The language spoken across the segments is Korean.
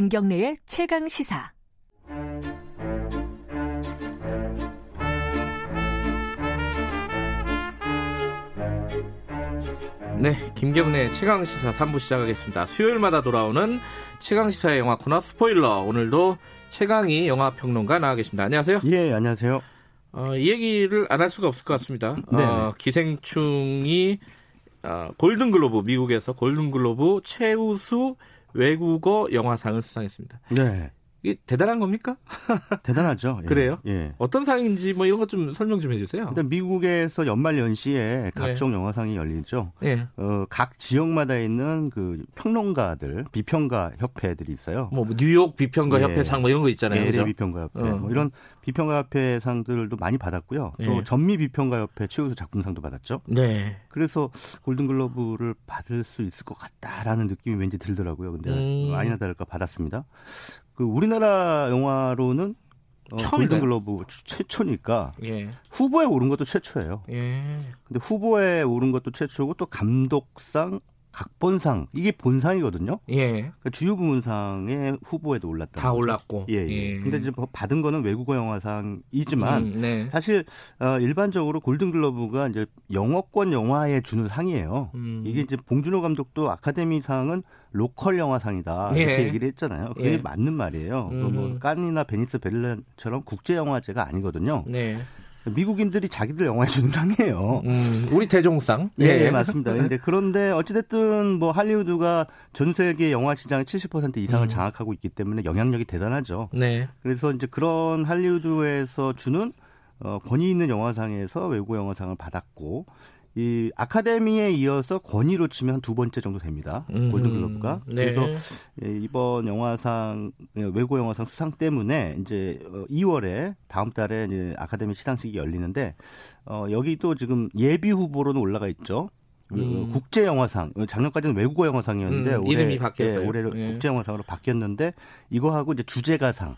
김경래의 최강 시사. 네, 김경래 최강 시사 3부 시작하겠습니다. 수요일마다 돌아오는 최강 시사의 영화 코너 스포일러. 오늘도 최강희 영화 평론가 나와 계십니다. 안녕하세요. 예, 안녕하세요. 어, 이 얘기를 안 할 수가 없을 것 같습니다. 네. 어, 기생충이 어, 골든글로브 미국에서 골든글로브 최우수 외국어 영화상을 수상했습니다. 네. 이게 대단한 겁니까? 대단하죠. 예. 그래요? 예. 어떤 상인지 뭐 이런 것 좀 설명 좀 해주세요. 일단 미국에서 연말 연시에 각종 영화상이 열리죠. 예. 어, 각 지역마다 있는 그 평론가들, 비평가 협회들이 있어요. 뭐 뉴욕 비평가 예. 협회상 뭐 이런 거 있잖아요. 그죠? 비평가 협회, 어. 뭐 이런 비평가 협회 상들도 많이 받았고요. 또 예. 전미 비평가 협회 최우수 작품상도 받았죠. 네. 그래서 골든글러브를 받을 수 있을 것 같다라는 느낌이 왠지 들더라고요. 근데 음. 아니나 다를까 받았습니다. 그 우리나라 영화로는 어, 처음인가요? 골든글러브 최초니까 예. 후보에 오른 것도 최초예요. 예. 근데 후보에 오른 것도 최초고 또 감독상, 각본상 이게 본상이거든요. 예. 그러니까 주요 부문상의 후보에도 올랐다. 다 올랐고. 예, 예. 근데 이제 뭐 받은 거는 외국어 영화상이지만 음, 네. 사실 어, 일반적으로 골든글러브가 이제 영어권 영화에 주는 상이에요. 음. 이게 이제 봉준호 감독도 아카데미상은 로컬 영화상이다 예. 이렇게 얘기를 했잖아요. 그게 예. 맞는 말이에요. 그 음. 뭐 칸이나 베니스 베를린처럼 국제 영화제가 아니거든요. 네. 미국인들이 자기들 영화에 주는 상이에요. 음, 우리 대종상. 예, 예, 맞습니다. 근데 그런데 어찌됐든 뭐 할리우드가 전 세계 영화 시장의 70% 이상을 음. 장악하고 있기 때문에 영향력이 대단하죠. 네. 그래서 이제 그런 할리우드에서 주는 어, 권위 있는 영화상에서 외국 영화상을 받았고 이 아카데미에 이어서 권위로 치면 한두 번째 정도 됩니다. 음, 골든글러브가. 네. 그래서 예, 이번 영화상 예, 외국 영화상 수상 때문에 이제 어, 2월에 다음 달에 이제 아카데미 시상식이 열리는데 어, 여기도 지금 예비 후보로는 올라가 있죠. 그 음. 국제 영화상 작년까지는 외국어 영화상이었는데 음, 올해 이름이 바뀌었어요. 예, 올해 예. 국제 영화상으로 바뀌었는데 이거하고 이제 주제가상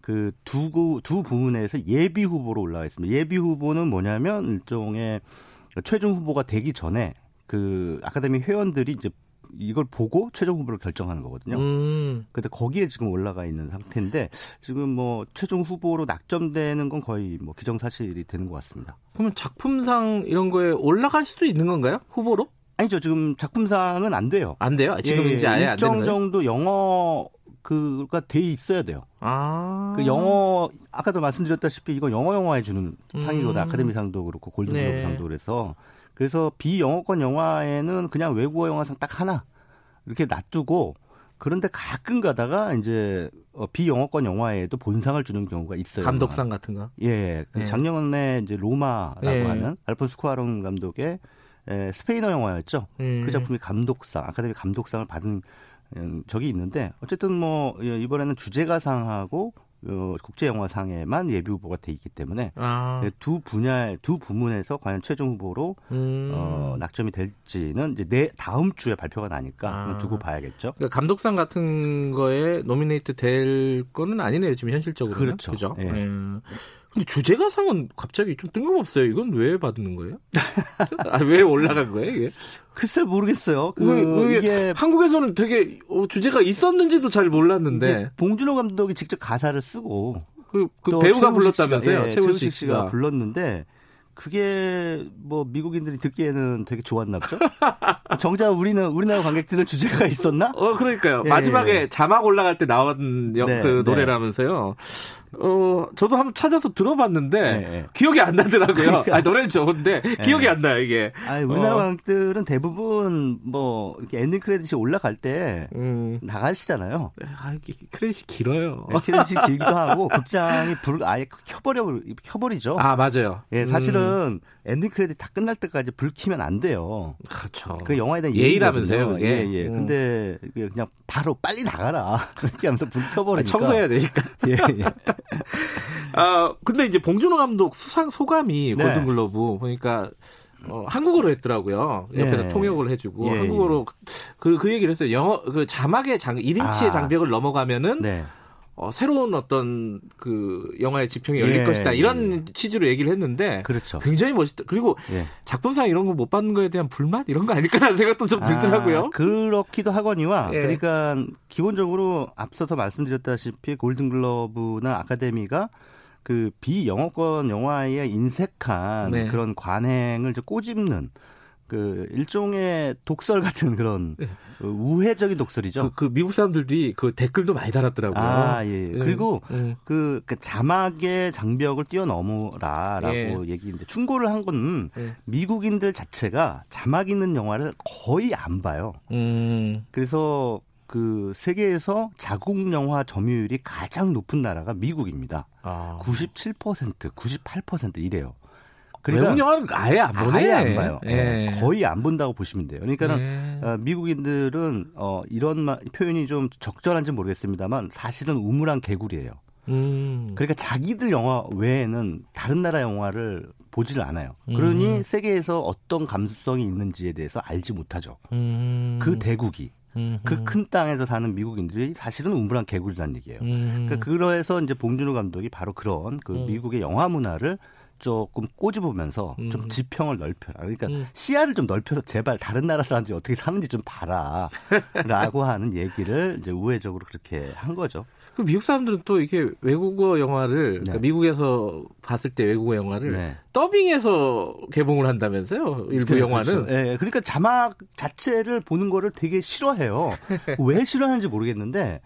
그두두 부문에서 예비 후보로 올라와 있습니다. 예비 후보는 뭐냐면 일종의 최종 후보가 되기 전에 그 아카데미 회원들이 이제 이걸 보고 최종 후보를 결정하는 거거든요. 음, 근데 거기에 지금 올라가 있는 상태인데 지금 뭐 최종 후보로 낙점되는 건 거의 뭐 기정사실이 되는 것 같습니다. 그러면 작품상 이런 거에 올라갈 수도 있는 건가요? 후보로? 아니죠. 지금 작품상은 안 돼요. 안 돼요? 지금 예, 이제 아예 일정? 정도 영어 그가 돼 있어야 돼요. 아. 그 영어 아까도 말씀드렸다시피 이거 영어 영화에 주는 상이거든. 음. 아카데미상도 그렇고 골든글로브상도 네. 그래서 그래서 비영어권 영화에는 그냥 외국어 영화상 딱 하나 이렇게 놔두고 그런데 가끔 가다가 이제 어, 비영어권 영화에도 본상을 주는 경우가 있어요. 감독상 같은 거. 예, 그 네. 작년에 이제 로마라고 네. 하는 알폰스 쿠아론 감독의 에, 스페인어 영화였죠. 음. 그 작품이 감독상, 아카데미 감독상을 받은 음, 적이 있는데 어쨌든 뭐 예, 이번에는 주제가상하고 어, 국제영화상에만 예비 후보가 돼 있기 때문에 아. 예, 두 분야 두 부문에서 과연 최종 후보로 음. 어, 낙점이 될지는 이제 내 다음 주에 발표가 나니까 아. 두고 봐야겠죠. 그러니까 감독상 같은 거에 노미네이트 될 거는 아니네요, 지금 현실적으로. 그렇죠. 그죠? 예. 근데 주제가 상은 갑자기 좀 뜬금없어요. 이건 왜 받는 거예요? 아, 왜 올라간 거예요, 이게? 글쎄 모르겠어요. 그 왜, 왜 이게 한국에서는 되게 어, 주제가 있었는지도 잘 몰랐는데 봉준호 감독이 직접 가사를 쓰고 그, 그또 배우가 최우식 불렀다면서요? 예, 최우식 최우식 씨가 씨가. 불렀는데 그게 뭐 미국인들이 듣기에는 되게 좋았나 보죠. 정작 우리는 우리나라 관객들은 주제가 있었나? 어, 그러니까요. 예, 마지막에 예. 자막 올라갈 때 나온 역, 네, 그 네. 노래라면서요. 어, 저도 한번 찾아서 들어봤는데 네, 네. 기억이 안 나더라고요. 그러니까. 아, 노래는 좋은데 기억이 안 나요, 이게. 아니, 우리나라 어. 관객들은 대부분 뭐 이렇게 엔딩 크레딧이 올라갈 때 음. 나가시잖아요. 아, 크레딧이 길어요. 네, 크레딧이 길기도 하고 극장이 불 아예 켜버려 켜버리죠. 아, 맞아요. 예, 사실은 음, 엔딩 크레딧 다 끝날 때까지 불 켜면 안 돼요. 그렇죠. 그 영화에 대한 예의라면서요. 예, 예. 음. 근데 그냥 바로 빨리 나가라. 이렇게 하면서 불 켜버리니까. 청소해야 되니까. 예, 예. 아, 근데 이제 봉준호 감독 수상 소감이 네. 골든글로브 보니까 어, 한국어로 했더라고요. 옆에서 네. 통역을 해주고 예, 한국어로 그, 그 얘기를 했어요. 영어 그 자막의 장 1인치의 아. 장벽을 넘어가면 네. 어, 새로운 어떤 그 영화의 지평이 열릴 예, 것이다 이런 예. 취지로 얘기를 했는데 그렇죠. 굉장히 멋있다. 그리고 예. 작품상 이런 거 못 받는 거에 대한 불만 이런 거 아닐까라는 생각도 좀 들더라고요. 아, 그렇기도 하거니와 예. 그러니까 기본적으로 앞서서 말씀드렸다시피 골든글러브나 아카데미가 그 비영어권 영화에 인색한 네. 그런 관행을 꼬집는 그 일종의 독설 같은 그런 그 우회적인 독설이죠. 네. 그, 그 미국 사람들이 그 댓글도 많이 달았더라고요. 아, 예. 예. 그리고 음. 그, 그 자막의 장벽을 뛰어넘으라라고 예. 얘기인데 충고를 한건 예. 미국인들 자체가 자막 있는 영화를 거의 안 봐요. 음. 그래서 그 세계에서 자국 영화 점유율이 가장 높은 나라가 미국입니다. 아. 97%, 98% 이래요. 외국 영화는 아예 안 보네. 아예 안 봐요. 예. 예, 거의 안 본다고 보시면 돼요. 그러니까는 예. 어, 미국인들은 어, 이런 마- 표현이 좀 적절한지 모르겠습니다만 사실은 우물한 개구리예요. 음. 그러니까 자기들 영화 외에는 다른 나라 영화를 보지를 않아요. 그러니 음. 세계에서 어떤 감수성이 있는지에 대해서 알지 못하죠. 음. 그 대국이 음. 그큰 땅에서 사는 미국인들이 사실은 우물한 개구리라는 얘기예요. 음. 그러니까 그래서 이제 봉준호 감독이 바로 그런 그 음. 미국의 영화 문화를 조금 꼬집으면서 음. 좀 지평을 넓혀라. 그러니까 음. 시야를 좀 넓혀서 제발 다른 나라 사람들이 어떻게 사는지 좀 봐라. 라고 하는 얘기를 이제 우회적으로 그렇게 한 거죠. 그 미국 사람들은 또 이게 외국어 영화를 그러니까 네. 미국에서 봤을 때 외국어 영화를 네. 더빙해서 개봉을 한다면서요. 일부 그, 영화는. 그렇죠. 예, 그러니까 자막 자체를 보는 거를 되게 싫어해요. 왜 싫어하는지 모르겠는데,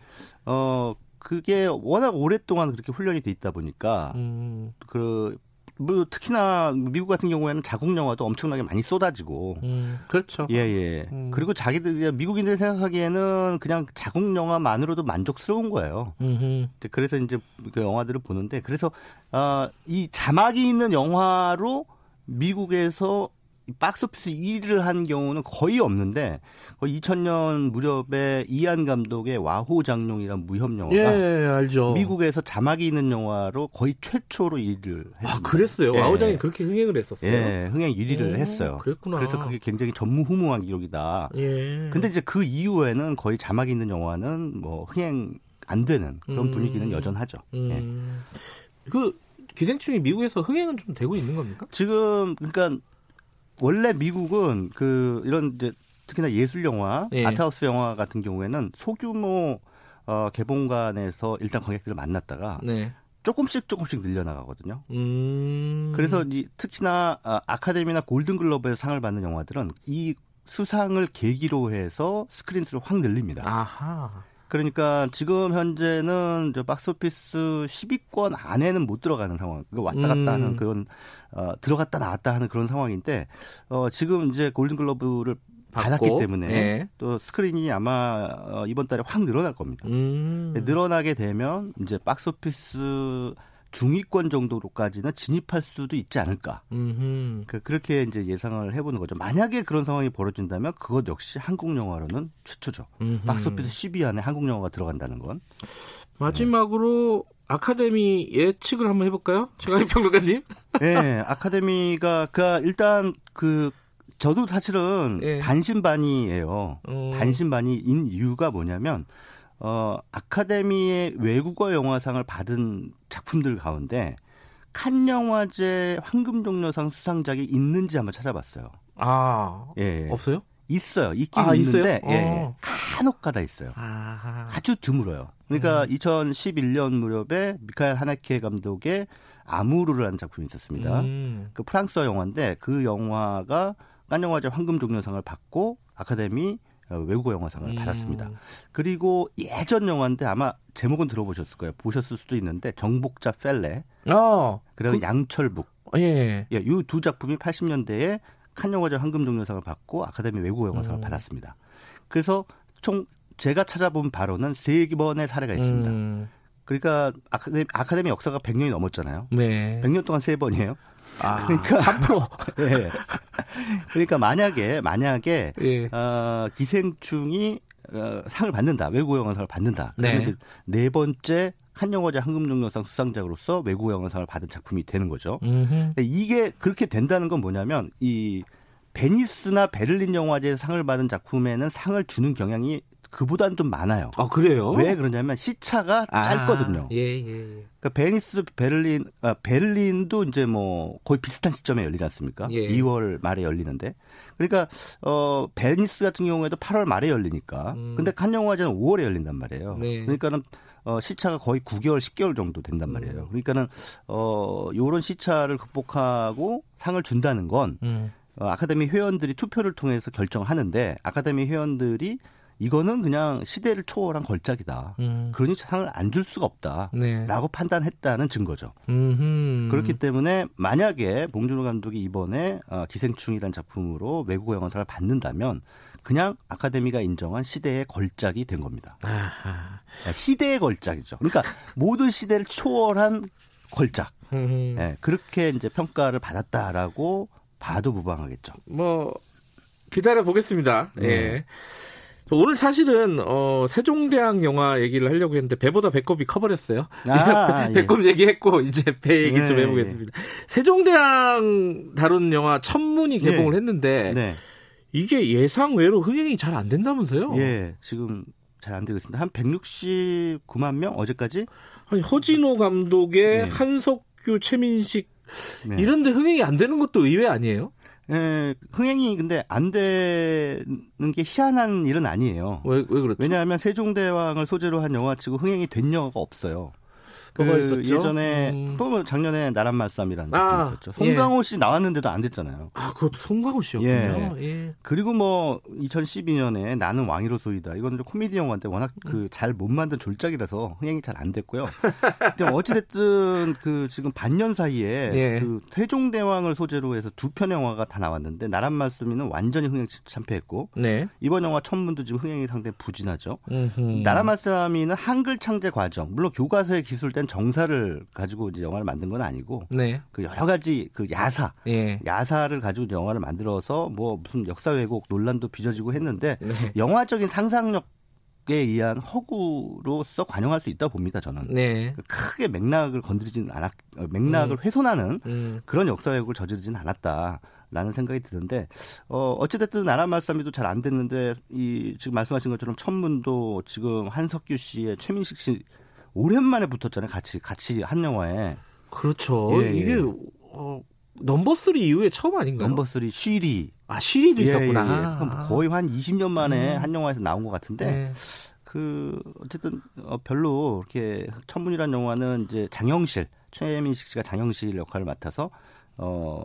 어, 그게 워낙 오랫동안 그렇게 훈련이 돼 있다 보니까, 음. 그, 뭐, 특히나 미국 같은 경우에는 자국 영화도 엄청나게 많이 쏟아지고, 음. 그렇죠. 예, 예. 음. 그리고 자기들, 미국인들이 생각하기에는 그냥 자국 영화만으로도 만족스러운 거예요. 음흠. 그래서 이제 그 영화들을 보는데 그래서 어, 이 자막이 있는 영화로 미국에서 이 박스오피스 1위를 한 경우는 거의 없는데 거의 2000년 무렵에 이안 감독의 와호 장룡이란 무협 영화가 예, 알죠. 미국에서 자막이 있는 영화로 거의 최초로 1위를 했습니다. 아, 그랬어요. 예. 와우장이 그렇게 흥행을 했었어요. 예, 흥행 1위를 오, 했어요. 그랬구나. 그래서 그게 굉장히 전무후무한 기록이다. 예. 근데 이제 그 이후에는 거의 자막이 있는 영화는 뭐 흥행 안 되는 그런 음. 분위기는 여전하죠. 예. 음. 그 기생충이 미국에서 흥행은 좀 되고 있는 겁니까? 지금 그러니까 원래 미국은 그 이런 이제 특히나 예술 영화, 예. 아트하우스 영화 같은 경우에는 소규모 어, 개봉관에서 일단 관객들을 만났다가 네. 조금씩 조금씩 늘려나가거든요. 음. 그래서 이 특히나 아, 아카데미나 골든글러브에서 상을 받는 영화들은 이 수상을 계기로 해서 스크린 수를 확 늘립니다. 아하. 그러니까 지금 현재는 저 박스오피스 10위권 안에는 못 들어가는 상황. 그 왔다 갔다 음. 하는 그런 어, 들어갔다 나왔다 하는 그런 상황인데 어, 지금 이제 골든글러브를 받았기 때문에 예. 또 스크린이 아마 어, 이번 달에 확 늘어날 겁니다. 음. 늘어나게 되면 이제 박스오피스 중위권 정도로까지는 진입할 수도 있지 않을까. 음흠. 그, 그렇게 이제 예상을 해보는 거죠. 만약에 그런 상황이 벌어진다면 그것 역시 한국 영화로는 최초죠. 박스오피스 10위 안에 한국 영화가 들어간다는 건. 마지막으로 아카데미 예측을 한번 해볼까요? 최강희 평론가님. 네, 아카데미가 그 일단 그 저도 사실은 예. 반신반의예요. 어. 반신반의인 이유가 뭐냐면 어 아카데미의 외국어 영화상을 받은 작품들 가운데 칸 영화제 황금종려상 수상작이 있는지 한번 찾아봤어요. 아. 예, 없어요? 있어요. 있긴 아, 있는데 있어요? 예, 어. 간혹가다 있어요. 아. 아주 드물어요. 그러니까 2011년 무렵에 미카엘 하네케 감독의 아무르라는 작품이 있었습니다. 음. 그 프랑스어 영화인데 그 영화가 칸 영화제 황금종려상을 받고 아카데미 어, 외국어 영화상을 음. 받았습니다. 그리고 예전 영화인데 아마 제목은 들어보셨을 거예요. 보셨을 수도 있는데 정복자 펠레 어. 그리고 양철북 예. 예, 이 두 작품이 80년대에 칸 영화제 황금종려상을 받고 아카데미 외국어 영화상을 음. 받았습니다. 그래서 총 제가 찾아본 바로는 세 번의 사례가 있습니다. 음. 그러니까 아카데미, 아카데미 역사가 100년이 넘었잖아요. 네. 100년 동안 세 번이에요. 아, 그러니까 3%. 예. 그러니까 만약에 만약에 예. 어, 기생충이 어, 상을 받는다. 외국어 영화상을 받는다. 네. 그러면 그네 번째 한 영화제 황금종려상 수상작으로서 외국어 영화상을 받은 작품이 되는 거죠. 이게 그렇게 된다는 건 뭐냐면 이 베니스나 베를린 영화제 상을 받은 작품에는 상을 주는 경향이 그보다는 좀 많아요. 아 그래요? 왜 그러냐면 시차가 아, 짧거든요. 예, 예. 그러니까 베니스, 베를린, 아, 베를린도 이제 뭐 거의 비슷한 시점에 열리지 않습니까? 예. 2월 말에 열리는데. 그러니까 어 베니스 같은 경우에도 8월 말에 열리니까. 음. 근데 칸 영화제는 5월에 열린단 말이에요. 네. 그러니까는 어 시차가 거의 9개월, 10개월 정도 된단 말이에요. 음. 그러니까는 어 요런 시차를 극복하고 상을 준다는 건 음. 어, 아카데미 회원들이 투표를 통해서 결정하는데 아카데미 회원들이 이거는 그냥 시대를 초월한 걸작이다. 음. 그러니 상을 안 줄 수가 없다. 네. 라고 판단했다는 증거죠. 음흠. 그렇기 때문에 만약에 봉준호 감독이 이번에 어, 기생충이라는 작품으로 외국어 영화상을 받는다면 그냥 아카데미가 인정한 시대의 걸작이 된 겁니다. 아하. 시대의 걸작이죠. 그러니까 모든 시대를 초월한 걸작. 예, 그렇게 이제 평가를 받았다라고 봐도 무방하겠죠. 뭐 기다려 보겠습니다. 네. 예. 오늘 사실은 어 세종대왕 영화 얘기를 하려고 했는데 배보다 배꼽이 커버렸어요. 아, 예. 배꼽 얘기했고 이제 배 얘기 좀 네, 해보겠습니다. 세종대왕 다룬 영화 천문이 개봉을 네. 했는데 네. 이게 예상 외로 흥행이 잘 안 된다면서요? 예, 지금 잘 안 되고 있습니다. 한 169만 명 어제까지 아니, 허진호 감독의 네. 한석규, 최민식 네. 이런데 흥행이 안 되는 것도 의외 아니에요? 예, 흥행이 근데 안 되는 게 희한한 일은 아니에요. 왜, 왜 그렇죠? 왜냐하면 세종대왕을 소재로 한 영화치고 흥행이 된 영화가 없어요. 뭐가 그 있었죠? 예전에 음. 또 작년에 나란 말씀이라는 아, 있었죠. 송강호 씨 나왔는데도 안 됐잖아요. 아, 그것도 송강호 씨였군요. 예. 그리고 뭐 2012년에 나는 왕이로 소이다. 이건 좀 코미디 영화인데 워낙 그 잘 못 만든 졸작이라서 흥행이 잘 안 됐고요. 근데 어찌됐든 그 지금 반년 사이에 예. 그 세종대왕을 소재로 해서 두 편 영화가 다 나왔는데 나란 말씀이는 완전히 흥행 참패했고 네. 이번 영화 천문도 지금 흥행이 상당히 부진하죠. 음흠. 나라마사미는 한글 창제 과정, 물론 교과서에 기술된 정사를 가지고 이제 영화를 만든 건 아니고 네. 그 여러 가지 그 야사, 예. 야사를 가지고 영화를 만들어서 뭐 무슨 역사 왜곡 논란도 빚어지고 했는데 네. 영화적인 상상력 에 의한 허구로서 관용할 수 있다 봅니다. 저는 네. 크게 맥락을 건드리지는 않았, 어, 맥락을 음. 훼손하는 음. 그런 역사 왜곡을 저지르지는 않았다. 라는 생각이 드는데 어 어찌됐든 나라 말씀이도 잘 안 됐는데 이 지금 말씀하신 것처럼 천문도 지금 한석규 씨의 최민식 씨 오랜만에 붙었잖아요 같이 같이 한 영화에 그렇죠. 예, 예. 이게 어, 넘버 3 이후에 처음 아닌가요? 넘버 3 쉬리 아, 시리도 예, 있었구나. 예, 예. 그럼 거의 한 20년 만에 음. 한 영화에서 나온 것 같은데 네. 그 어쨌든 어, 별로 이렇게 천문이란 영화는 이제 장영실 최민식 씨가 장영실 역할을 맡아서 어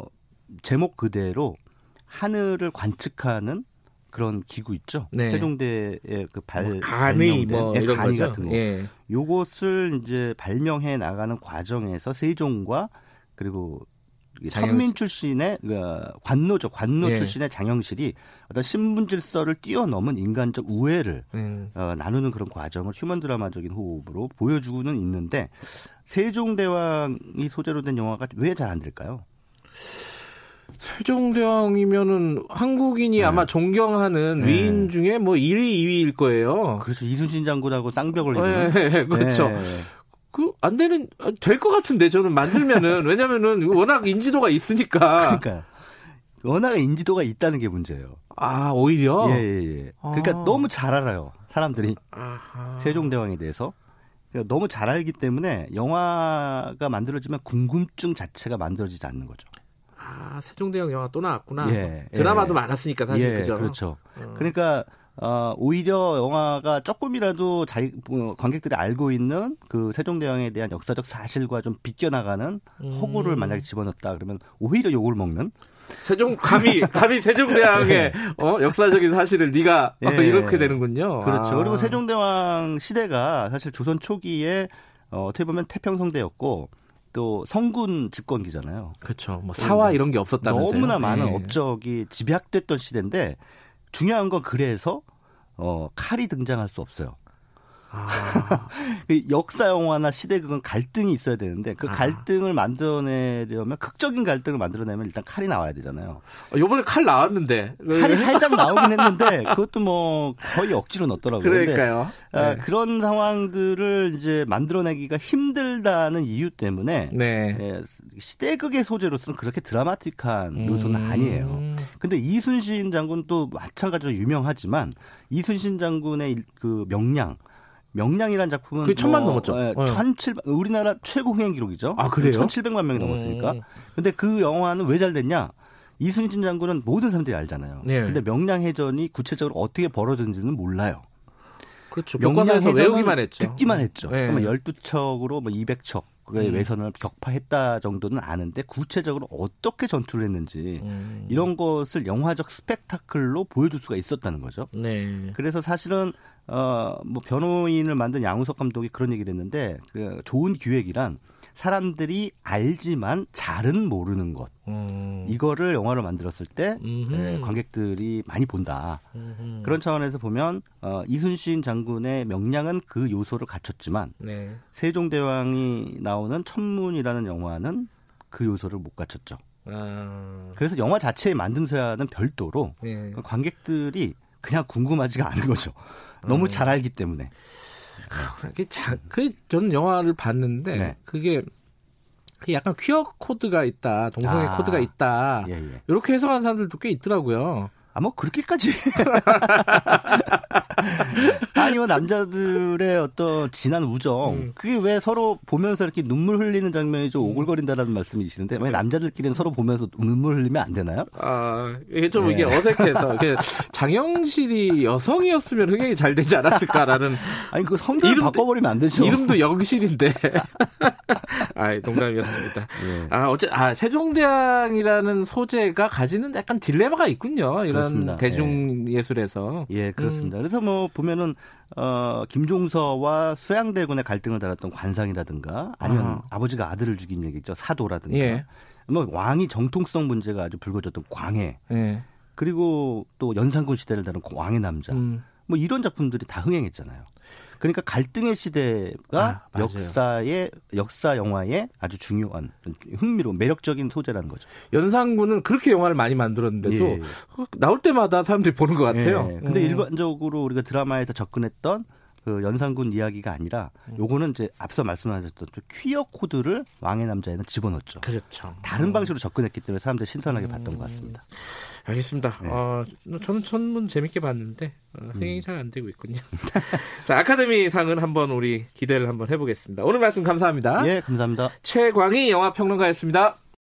제목 그대로 하늘을 관측하는 그런 기구 있죠. 네. 세종대의 그발 뭐 간이 뭐 이런 간이 거죠. 같은 거. 예. 요것을 이제 발명해 나가는 과정에서 세종과 그리고. 천민 출신의 그 관노죠. 관노 예. 출신의 장영실이 어떤 신분 질서를 뛰어넘은 인간적 우애를 음. 어, 나누는 그런 과정을 휴먼 드라마적인 호흡으로 보여주고는 있는데 세종대왕이 소재로 된 영화가 왜 잘 안 될까요? 세종대왕이면은 한국인이 네. 아마 존경하는 네. 위인 중에 뭐 1위, 2위일 거예요. 그렇죠. 이순신 장군하고 쌍벽을 이루는. 예, 그렇죠. 네. 그안 되는 될 것 같은데 저는 만들면은 왜냐면은 워낙 인지도가 있으니까. 그러니까 워낙 인지도가 있다는 게 문제예요. 아 오히려. 예, 예, 예. 그러니까 아. 너무 잘 알아요. 사람들이 아하. 세종대왕에 대해서. 그러니까 너무 잘 알기 때문에 영화가 만들어지면 궁금증 자체가 만들어지지 않는 거죠. 아 세종대왕 영화 또 나왔구나. 예, 드라마도 예. 많았으니까 사실 예, 그죠. 그렇죠. 어. 그러니까 어, 오히려 영화가 조금이라도 자기 뭐, 관객들이 알고 있는 그 세종대왕에 대한 역사적 사실과 좀 비껴나가는 음. 허구를 만약에 집어넣었다 그러면 오히려 욕을 먹는 세종 감히 감히 세종대왕의 어, 역사적인 사실을 네가 어, 예. 이렇게 되는군요. 그렇죠. 아. 그리고 세종대왕 시대가 사실 조선 초기에 어, 어떻게 보면 태평성대였고 또 성군 집권기잖아요. 그렇죠. 뭐 사화 이런 게 없었다면서요. 너무나 많은 예. 업적이 집약됐던 시대인데 중요한 건 그래서 어, 칼이 등장할 수 없어요. 아. 그 역사 영화나 시대극은 갈등이 있어야 되는데 그 아. 갈등을 만들어내려면 극적인 갈등을 만들어내면 일단 칼이 나와야 되잖아요. 요번에 칼 나왔는데. 칼이 살짝 나오긴 했는데 그것도 뭐 거의 억지로 넣었더라고요. 근데 그러니까요. 아, 네. 그런 상황들을 이제 만들어내기가 힘들다는 이유 때문에 네. 예, 시대극의 소재로서는 그렇게 드라마틱한 음. 요소는 아니에요. 근데 이순신 장군도 마찬가지로 유명하지만 이순신 장군의 일- 그 명량 명량이라는 작품은 그게 천만 넘었죠. 예, 어. 1700 우리나라 최고 흥행 기록이죠. 아, 그래요? 1700만 명이 넘었으니까. 음. 근데 그 영화는 왜 잘 됐냐? 이순신 장군은 모든 사람들이 알잖아요. 네. 근데 명량해전이 구체적으로 어떻게 벌어졌는지는 몰라요. 그렇죠. 명량해전은 외우기만 했죠. 듣기만 했죠. 네. 그러면 12척으로 뭐 200척의 음. 외선을 격파했다 정도는 아는데 구체적으로 어떻게 전투를 했는지 음. 이런 것을 영화적 스펙타클로 보여줄 수가 있었다는 거죠. 네. 그래서 사실은 어 뭐 변호인을 만든 양우석 감독이 그런 얘기를 했는데 그 좋은 기획이란 사람들이 알지만 잘은 모르는 것 음. 이거를 영화를 만들었을 때. 예, 관객들이 많이 본다. 음흠. 그런 차원에서 보면 어, 이순신 장군의 명량은 그 요소를 갖췄지만 네. 세종대왕이 나오는 천문이라는 영화는 그 요소를 못 갖췄죠. 아. 그래서 영화 자체의 만듦새와는 별도로 네. 관객들이 그냥 궁금하지가 않은 거죠. 너무 잘 알기 때문에. 그게 자, 그 저는 영화를 봤는데 네. 그게 그 약간 퀴어 코드가 있다, 동성애 아. 코드가 있다. 예, 예. 이렇게 해석하는 사람들도 꽤 있더라고요. 아, 뭐, 그렇게까지. 아니, 뭐, 남자들의 어떤 진한 우정. 음. 그게 왜 서로 보면서 이렇게 눈물 흘리는 장면이 좀 오글거린다라는 말씀이시는데, 왜 남자들끼리는 서로 보면서 눈물 흘리면 안 되나요? 아, 이게 좀 네. 이게 어색해서 장영실이 여성이었으면 흥행이 잘 되지 않았을까라는 아니, 그 성별을 이름도- 바꿔버리면 안 되죠. 이름도 영실인데. 아, 농담이었습니다. 예. 아, 어째 아, 세종대왕이라는 소재가 가지는 약간 딜레마가 있군요. 이런. 대중 예술에서. 예, 그렇습니다. 그래서 뭐 보면은 어 김종서와 수양대군의 갈등을 달았던 관상이라든가 아니면 아. 아. 버지가 아들을 죽인 얘기죠 사도라든가 예. 뭐 왕이 정통성 문제가 아주 불거졌던 광해 예. 그리고 또 연산군 시대를 다룬 왕의 남자 음. 뭐 이런 작품들이 다 흥행했잖아요. 그러니까 갈등의 시대가 아. 역사의 역사 영화의 아주 중요한 흥미로운 매력적인 소재라는 거죠. 연상군은 그렇게 영화를 많이 만들었는데도 예. 나올 때마다 사람들이 보는 것 같아요. 예. 근데 음. 일반적으로 우리가 드라마에서 접근했던 그 연산군 이야기가 아니라 음. 요거는 이제 앞서 말씀하셨던 좀 퀴어 코드를 왕의 남자에는 집어넣었죠. 그렇죠. 다른 어. 방식으로 접근했기 때문에 사람들이 신선하게 봤던 것 같습니다. 알겠습니다. 네. 어, 저는 천문 재밌게 봤는데 어, 흥행이 음. 잘안 되고 있군요. 자 아카데미 상은 한번 우리 기대를 한번 해보겠습니다. 오늘 말씀 감사합니다. 예, 감사합니다. 최광희 영화 평론가였습니다.